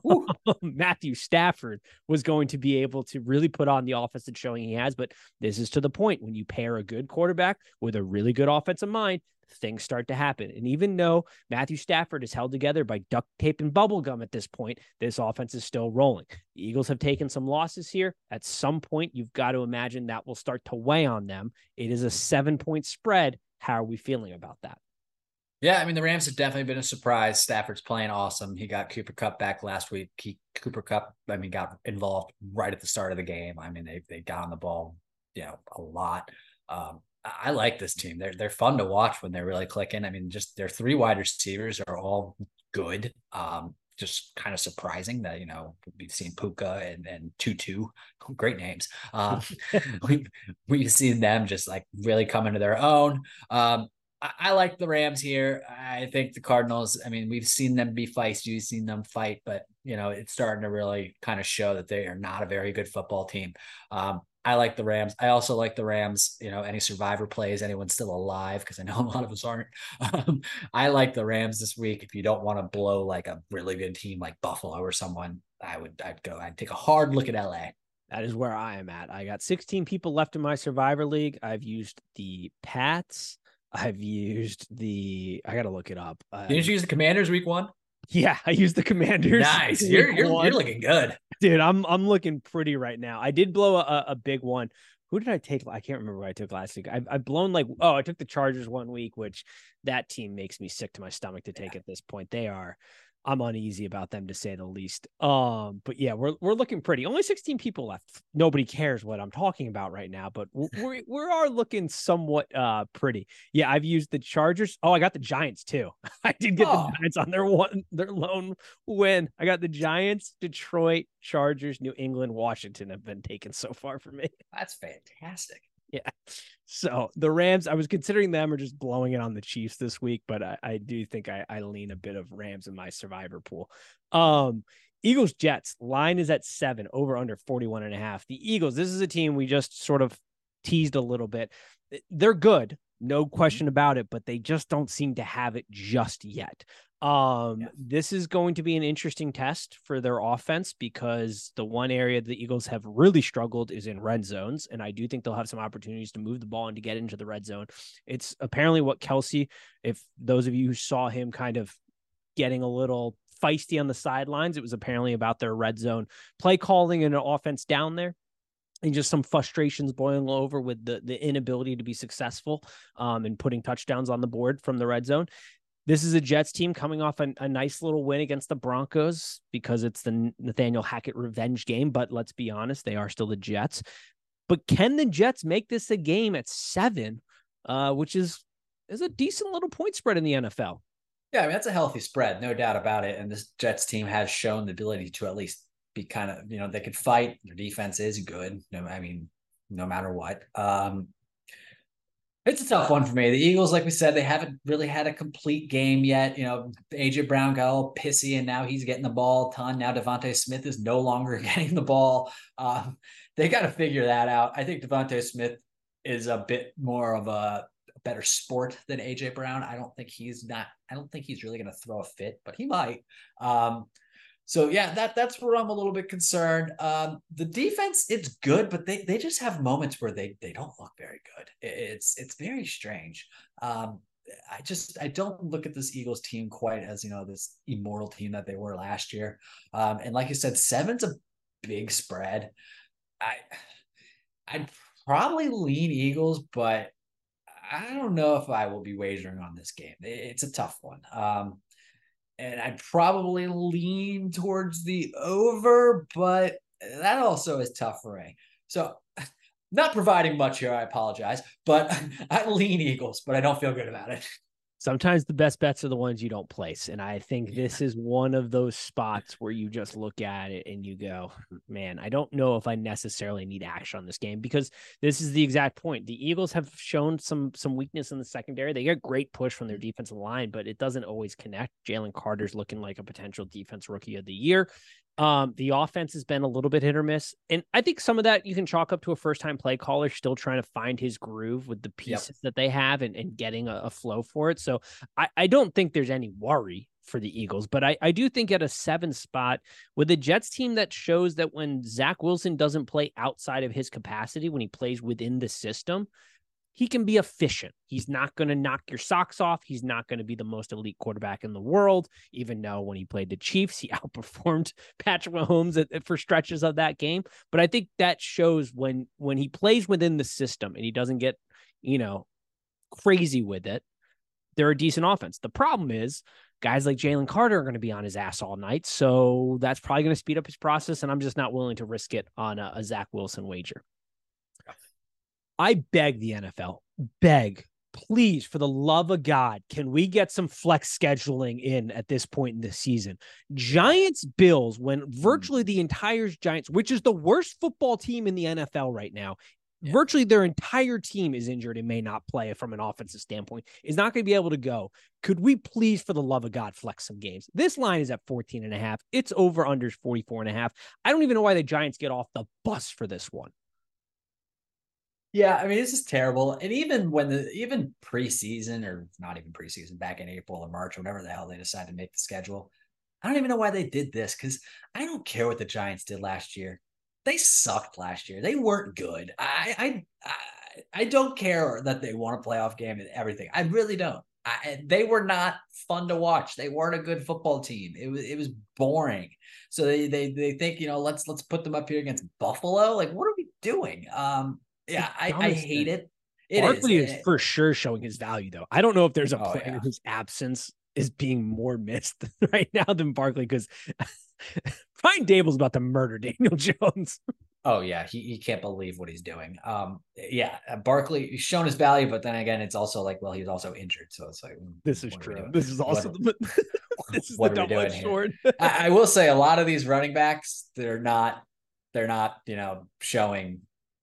Matthew Stafford was going to be able to really put on the offensive showing he has, but this is to the point when you pair a good quarterback with a really good offensive mind, things start to happen. And even though Matthew Stafford is held together by duct tape and bubble gum at this point, this offense is still rolling. The Eagles have taken some losses here. At some point, you've got to imagine that will start to weigh on them. It is a seven point spread. How are we feeling about that? Yeah, I mean the Rams have definitely been a surprise. Stafford's playing awesome. He got Cooper Kupp back last week. He, Cooper Kupp, I mean, got involved right at the start of the game. I mean, they they got on the ball, you know, a lot. Um, I like this team. They're they're fun to watch when they're really clicking. I mean, just their three wide receivers are all good. Um, just kind of surprising that you know we've seen Puka and and Tutu, great names. Um, we we've seen them just like really come into their own. Um, I, I, like the Rams here. I think the Cardinals. I mean, we've seen them be feisty, we've seen them fight, but you know it's starting to really kind of show that they are not a very good football team. Um, I like the Rams. I also like the Rams. You know, any survivor plays, anyone still alive, because I know a lot of us aren't. Um, I like the Rams this week. If you don't want to blow like a really good team like Buffalo or someone, I would I'd go. I'd take a hard look at LA. That is where I am at. I got 16 people left in my survivor league. I've used the Pats. I've used the. I got to look it up. Uh, Didn't you use the Commanders week one? Yeah, I used the Commanders. Nice. You're you're, you're looking good dude. I'm I'm looking pretty right now. I did blow a, a big one. Who did I take? I can't remember what I took last week. I've, I've blown like oh, I took the Chargers one week, which that team makes me sick to my stomach to take yeah. at this point. They are I'm uneasy about them to say the least. Um, but yeah, we're we're looking pretty. Only 16 people left. Nobody cares what I'm talking about right now, but we we are looking somewhat uh pretty. Yeah, I've used the Chargers. Oh, I got the Giants too. I did get oh. the Giants on their one their lone win. I got the Giants, Detroit, Chargers, New England, Washington have been taken so far for me. That's fantastic. Yeah. So the Rams, I was considering them or just blowing it on the Chiefs this week, but I, I do think I, I lean a bit of Rams in my survivor pool. Um, Eagles Jets line is at seven over under 41 and a half. The Eagles, this is a team we just sort of teased a little bit. They're good, no mm-hmm. question about it, but they just don't seem to have it just yet. Um, yeah. this is going to be an interesting test for their offense because the one area the Eagles have really struggled is in red zones, and I do think they'll have some opportunities to move the ball and to get into the red zone. It's apparently what Kelce, if those of you who saw him kind of getting a little feisty on the sidelines, it was apparently about their red zone play calling and an offense down there and just some frustrations boiling over with the the inability to be successful um, and putting touchdowns on the board from the red zone. This is a Jets team coming off a, a, nice little win against the Broncos because it's the Nathaniel Hackett revenge game. But let's be honest, they are still the Jets. But can the Jets make this a game at seven, uh, which is is a decent little point spread in the NFL? Yeah, I mean that's a healthy spread, no doubt about it. And this Jets team has shown the ability to at least be kind of, you know, they could fight. Their defense is good. No, I mean, no matter what. Um, it's a tough one for me. The Eagles, like we said, they haven't really had a complete game yet. You know, AJ Brown got all pissy, and now he's getting the ball a ton. Now DeVonta Smith is no longer getting the ball. Um, they got to figure that out. I think DeVonta Smith is a bit more of a better sport than AJ Brown. I don't think he's not. I don't think he's really going to throw a fit, but he might. Um, so yeah, that that's where I'm a little bit concerned. Um, the defense, it's good, but they they just have moments where they they don't look very good. It's it's very strange. Um, I just I don't look at this Eagles team quite as you know this immortal team that they were last year. Um, and like you said, seven's a big spread. I I'd probably lean Eagles, but I don't know if I will be wagering on this game. It's a tough one. Um, and I'd probably lean towards the over, but that also is tough for me. So, not providing much here, I apologize, but I lean Eagles, but I don't feel good about it sometimes the best bets are the ones you don't place. And I think yeah. this is one of those spots where you just look at it and you go, man, I don't know if I necessarily need action on this game because this is the exact point. The Eagles have shown some some weakness in the secondary. They get great push from their mm-hmm. defensive line, but it doesn't always connect. Jalen Carter's looking like a potential defense rookie of the year. Um, the offense has been a little bit hit or miss. And I think some of that you can chalk up to a first time play caller still trying to find his groove with the pieces yep. that they have and, and getting a, a flow for it. So I, I don't think there's any worry for the Eagles, but I, I do think at a seven spot with a Jets team that shows that when Zach Wilson doesn't play outside of his capacity, when he plays within the system, he can be efficient. He's not going to knock your socks off. He's not going to be the most elite quarterback in the world, even though when he played the Chiefs, he outperformed Patrick Mahomes at, for stretches of that game. But I think that shows when when he plays within the system and he doesn't get, you know, crazy with it, they're a decent offense. The problem is guys like Jalen Carter are going to be on his ass all night. So that's probably going to speed up his process. And I'm just not willing to risk it on a, a Zach Wilson wager. I beg the NFL beg, please, for the love of God, can we get some flex scheduling in at this point in the season? Giants Bills, when Hmm. virtually the entire Giants, which is the worst football team in the NFL right now, Yeah. virtually their entire team is injured and may not play from an offensive standpoint, is not going to be able to go. Could we please, for the love of God, flex some games? This line is at 14 and a half. It's over under 44 and a half. I don't even know why the Giants get off the bus for this one. Yeah, I mean this is terrible. And even when the even preseason or not even preseason, back in April or March, or whatever the hell they decided to make the schedule, I don't even know why they did this because I don't care what the Giants did last year. They sucked last year. They weren't good. I I I, I don't care that they won a playoff game and everything. I really don't. I, they were not fun to watch. They weren't a good football team. It was it was boring. So they they they think you know let's let's put them up here against Buffalo. Like what are we doing? Um, yeah, I, I hate it. It Barkley is. is, for sure showing his value, though. I don't know if there's a Oh, player yeah. whose absence is being more missed right now than Barkley because Brian Daboll's about to murder Daniel Jones. Oh yeah, he, he can't believe what he's doing. Um, yeah, Barkley shown his value, but then again, it's also like, well, he's also injured, so it's like This is what are we true. This is also What- the, this is what the double doing edged here? sword. I, I will say a lot of these running backs, they're not, they're not, you know, showing,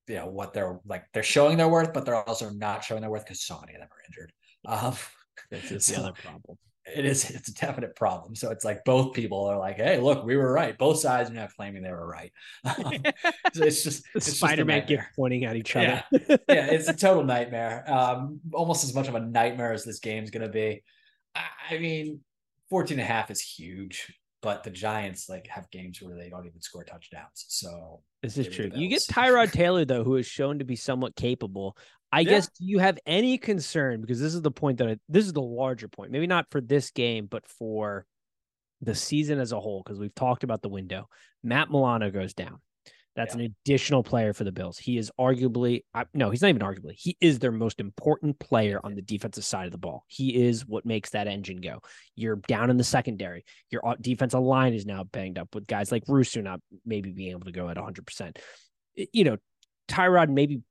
you know, what they're like. They're showing their worth, but they're also not showing their worth because so many of them are injured. Um, This is the other problem. it is it's a definite problem. So it's like both people are like, hey, look, we were right. Both sides are now claiming they were right. Um, so it's just it's just Spider-Man nightmare. pointing at each other. yeah, it's a total nightmare. Um, almost as much of a nightmare as this game's going to be. I, I mean, 14 and a half is huge, but the Giants like have games where they don't even score touchdowns. So This is true. You get Tyrod Taylor though, who is shown to be somewhat capable. I Yeah. guess do you have any concern because this is the point that I, this is the larger point. Maybe not for this game, but for the season as a whole. Because we've talked about the window. Matt Milano goes down. That's Yeah. an additional player for the Bills. He is arguably no, he's not even arguably. He is their most important player on the defensive side of the ball. He is what makes that engine go. You're down in the secondary. Your defensive line is now banged up with guys like Rousseau not maybe being able to go at 100%. You know, Tyrod maybe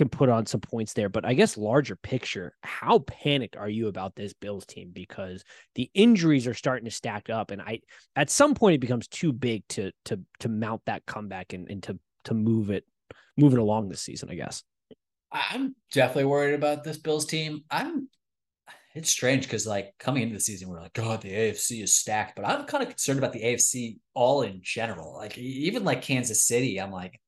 can put on some points there, but I guess larger picture, how panicked are you about this Bills team? Because the injuries are starting to stack up, and I at some point it becomes too big to to to mount that comeback and, and to to move it move it along this season. I guess. I'm definitely worried about this Bills team. I'm. It's strange because like coming into the season, we're like, God, the AFC is stacked, but I'm kind of concerned about the AFC all in general. Like even like Kansas City, I'm like,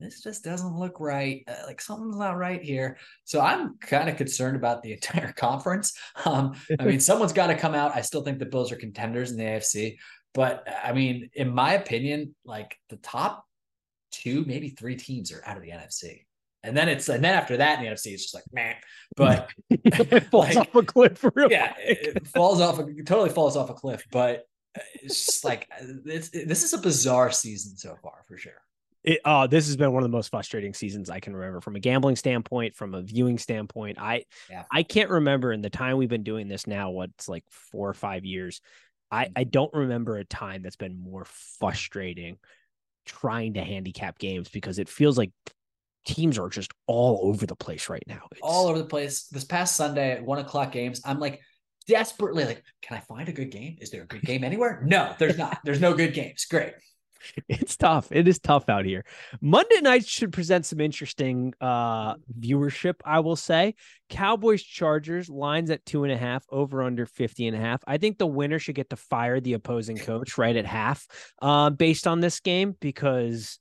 this just doesn't look right. Uh, like something's not right here. So I'm kind of concerned about the entire conference. Um, I mean, someone's got to come out. I still think the Bills are contenders in the AFC, but I mean, in my opinion, like the top two, maybe three teams are out of the NFC. And then it's and then after that in the NFC, it's just like man. But it falls Like, off a cliff yeah, it it falls off. It totally falls off a cliff. But it's just like it's this is a bizarre season so far for sure. It, uh, this has been one of the most frustrating seasons I can remember from a gambling standpoint, from a viewing standpoint. I Yeah. I can't remember in the time we've been doing this now, what's like four or five years. I, Mm. I don't remember a time that's been more frustrating trying to handicap games because it feels like teams are just all over the place right now. It's, All over the place. This past Sunday at one o'clock games, I'm like desperately like, can I find a good game? Is there a good game anywhere? No, there's not. There's no good games. Great. it's tough. It is tough out here. Monday nights should present some interesting uh viewership, I will say. Cowboys Chargers lines at two and a half, over under 50 and a half. I think the winner should get to fire the opposing coach right at half, uh, based on this game, because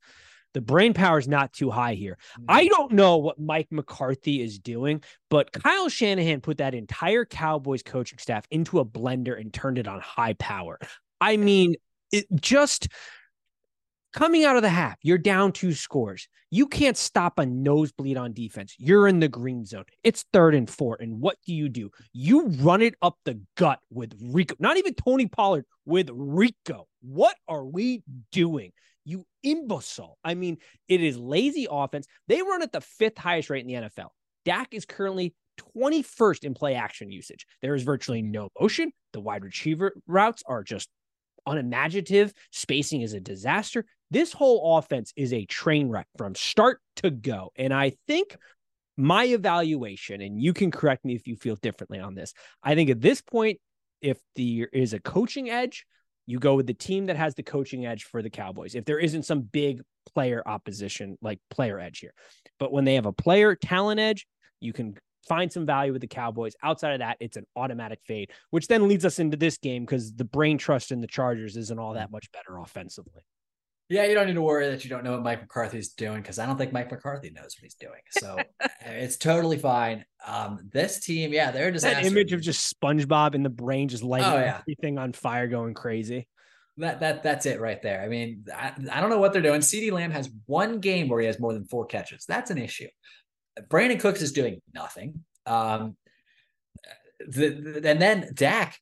the brain power is not too high here. I don't know what Mike McCarthy is doing, but Kyle Shanahan put that entire Cowboys coaching staff into a blender and turned it on high power. I mean, it just coming out of the half, you're down two scores. You can't stop a nosebleed on defense. You're in the green zone. It's third and four. And what do you do? You run it up the gut with Rico, not even Tony Pollard, with Rico. What are we doing? You imbecile. I mean, it is lazy offense. They run at the fifth highest rate in the NFL. Dak is currently 21st in play action usage. There is virtually no motion. The wide receiver routes are just unimaginative. Spacing is a disaster. This whole offense is a train wreck from start to go. And I think my evaluation, and you can correct me if you feel differently on this. I think at this point, if there is a coaching edge, you go with the team that has the coaching edge for the Cowboys. If there isn't some big player opposition, like player edge here, but when they have a player talent edge, you can find some value with the Cowboys. Outside of that, it's an automatic fade, which then leads us into this game because the brain trust in the Chargers isn't all that much better offensively. Yeah, you don't need to worry that you don't know what Mike McCarthy's doing because I don't think Mike McCarthy knows what he's doing. So it's totally fine. Um, this team, yeah, they're just that image of just SpongeBob in the brain just lighting Oh, yeah. everything on fire, going crazy. That that that's it right there. I mean, I, I don't know what they're doing. CeeDee Lamb has one game where he has more than four catches. That's an issue. Brandin Cooks is doing nothing. Um, the, the- and then Dak,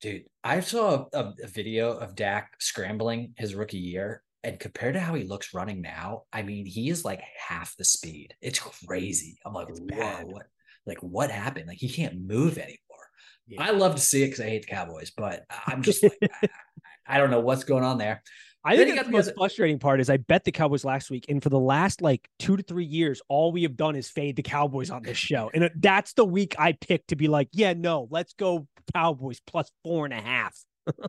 dude, I saw a, a video of Dak scrambling his rookie year, and compared to how he looks running now, I mean, he is like half the speed. It's crazy. I'm like, It's whoa, bad. what? Like, what happened? Like, he can't move anymore. Yeah. I love to see it because I hate the Cowboys, but I'm just like, I, I don't know what's going on there. I Then think you the most frustrating part is I bet the Cowboys last week, and for the last like two to three years, all we have done is fade the Cowboys on this show, and that's the week I picked to be like, yeah, no, let's go Cowboys plus four and a half.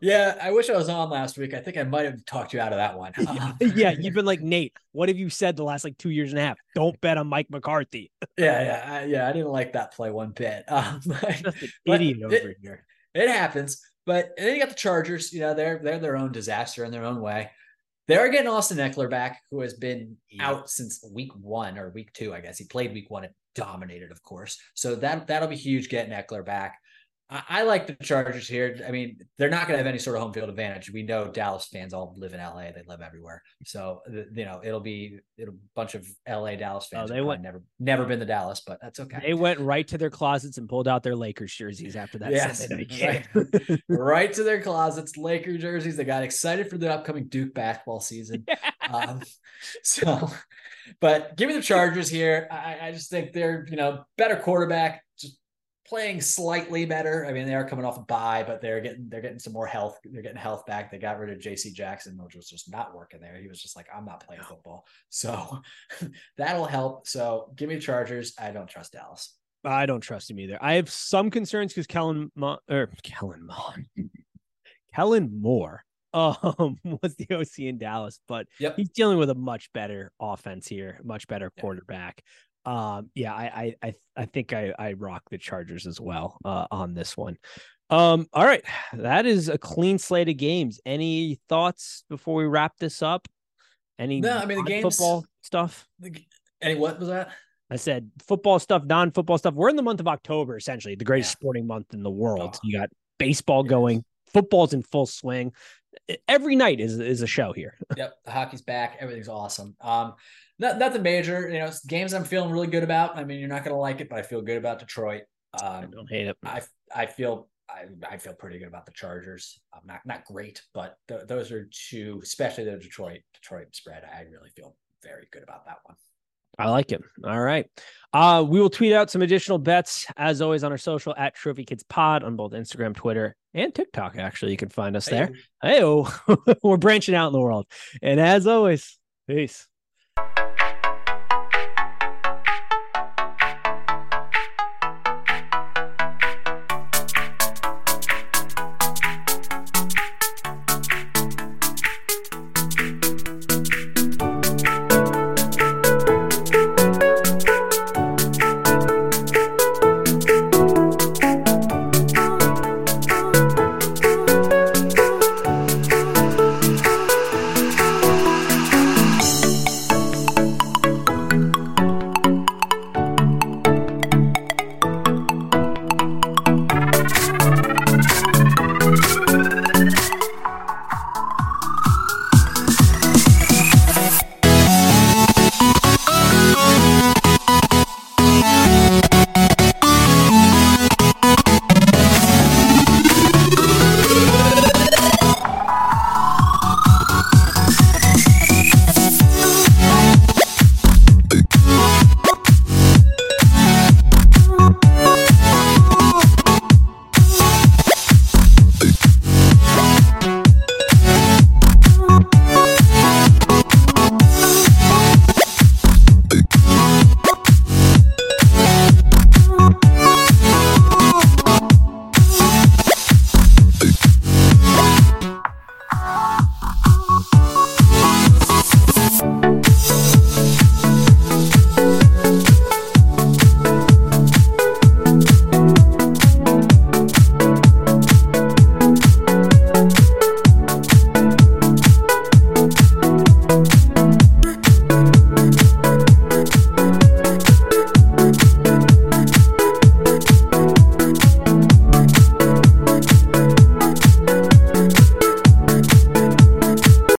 Yeah, I wish I was on last week. I think I might have talked you out of that one. Yeah, you've been like Nate. What have you said the last like two years and a half? Don't bet on Mike McCarthy. yeah, yeah, I, yeah. I didn't like that play one bit. Um, Just an But idiot it- over here. it happens. But then you got the Chargers. You know, they're they're their own disaster in their own way. They are getting Austin Ekeler back, who has been Yeah. out since week one or week two, I guess. He played week one and dominated, of course. So that that'll be huge getting Eckler back. I, I like the Chargers here. I mean, they're not going to have any sort of home field advantage. We know Dallas fans all live in LA; they live everywhere. So you know, it'll be it'll a bunch of LA Dallas fans. Oh, they went- never never been to Dallas, but that's okay. They went right to their closets and pulled out their Lakers jerseys after that Yes, right. right to their closets, Laker jerseys. They got excited for the upcoming Duke basketball season. Um, so, but give me the Chargers here. I, I just think they're, you know, better quarterback, just playing slightly better. I mean, they are coming off a bye, but they're getting they're getting some more health. They're getting health back. They got rid of JC Jackson, which was just not working there. He was just like, I'm not playing football. So that'll help. So give me Chargers. I don't trust Dallas. I don't trust him either. I have some concerns because Kellen Mo- or Kellen Mond, Kellen Moore um was the OC in Dallas, but Yep. he's dealing with a much better offense here, much better quarterback. Um, yeah, I I I, I think I I rock the Chargers as well uh, on this one. Um, all right, that is a clean slate of games. Any thoughts before we wrap this up? Any No, I mean, the games- football stuff. Any what was that? I said football stuff, non-football stuff. We're in the month of October, essentially, the greatest Yeah. sporting month in the world. Oh. You got baseball It going, football's in full swing. Every night is is a show here. Yep, the hockey's back. Everything's awesome. Um, not, nothing major. You know, games I'm feeling really good about. I mean, you're not gonna like it, but I feel good about Detroit. I Um, don't hate it. I I feel I, I feel pretty good about the Chargers. I'm not not great, but th- those are two, especially the Detroit Detroit spread. I really feel very good about that one. I like it. All right. Uh, we will tweet out some additional bets as always on our social at Trophy Kids Pod on both Instagram, Twitter, and TikTok. Actually, you can find us there. Hey, we're branching out in the world. And as always, peace.